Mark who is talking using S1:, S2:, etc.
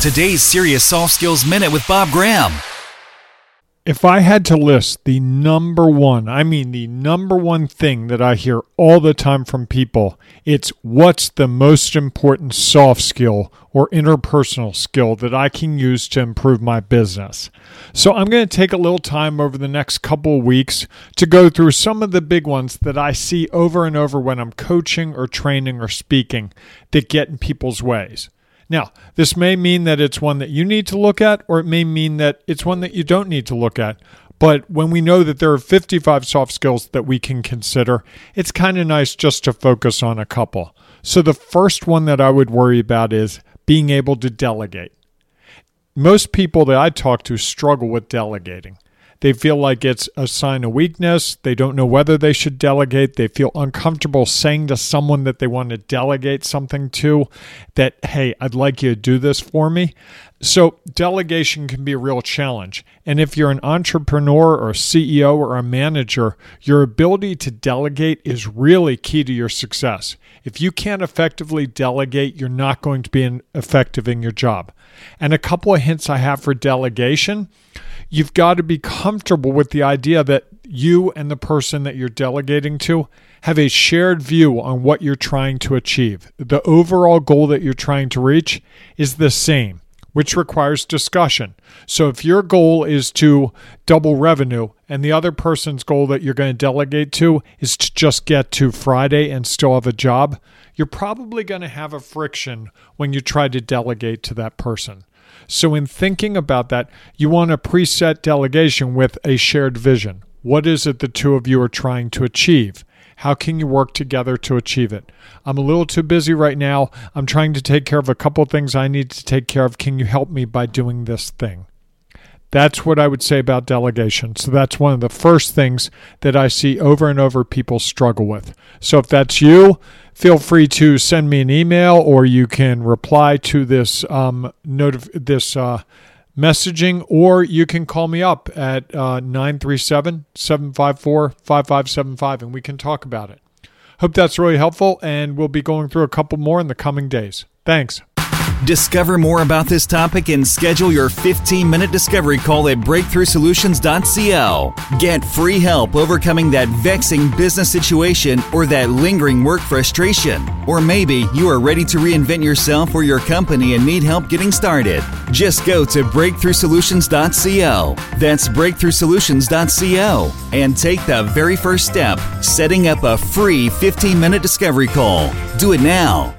S1: Today's Serious Soft Skills Minute with Bob Graham.
S2: If I had to list the number one, I mean the number one thing that I hear all the time from people, it's what's the most important soft skill or interpersonal skill that I can use to improve my business. So I'm going to take a little time over the next couple of weeks to go through some of the big ones that I see over and over when I'm coaching or training or speaking that get in people's ways. Now, this may mean that it's one that you need to look at, or it may mean that it's one that you don't need to look at. But when we know that there are 55 soft skills that we can consider, it's kind of nice just to focus on a couple. So, the first one that I would worry about is being able to delegate. Most people that I talk to struggle with delegating. They feel like it's a sign of weakness. They don't know whether they should delegate. They feel uncomfortable saying to someone that they want to delegate something to that, hey, I'd like you to do this for me. So, delegation can be a real challenge. And if you're an entrepreneur or a CEO or a manager, your ability to delegate is really key to your success. If you can't effectively delegate, you're not going to be effective in your job. And a couple of hints I have for delegation you've got to be comfortable with the idea that you and the person that you're delegating to have a shared view on what you're trying to achieve. The overall goal that you're trying to reach is the same, which requires discussion. So if your goal is to double revenue and the other person's goal that you're going to delegate to is to just get to Friday and still have a job, you're probably going to have a friction when you try to delegate to that person. So, in thinking about that, you want a preset delegation with a shared vision. What is it the two of you are trying to achieve? How can you work together to achieve it? I'm a little too busy right now. I'm trying to take care of a couple of things I need to take care of. Can you help me by doing this thing? That's what I would say about delegation. So that's one of the first things that I see over and over people struggle with. So if that's you, feel free to send me an email or you can reply to this um, this uh, messaging or you can call me up at uh, 937 754 5575 and we can talk about it. Hope that's really helpful and we'll be going through a couple more in the coming days. Thanks.
S1: Discover more about this topic and schedule your 15 minute discovery call at breakthroughsolutions.co. Get free help overcoming that vexing business situation or that lingering work frustration. Or maybe you are ready to reinvent yourself or your company and need help getting started. Just go to breakthroughsolutions.co. That's breakthroughsolutions.co and take the very first step setting up a free 15 minute discovery call. Do it now.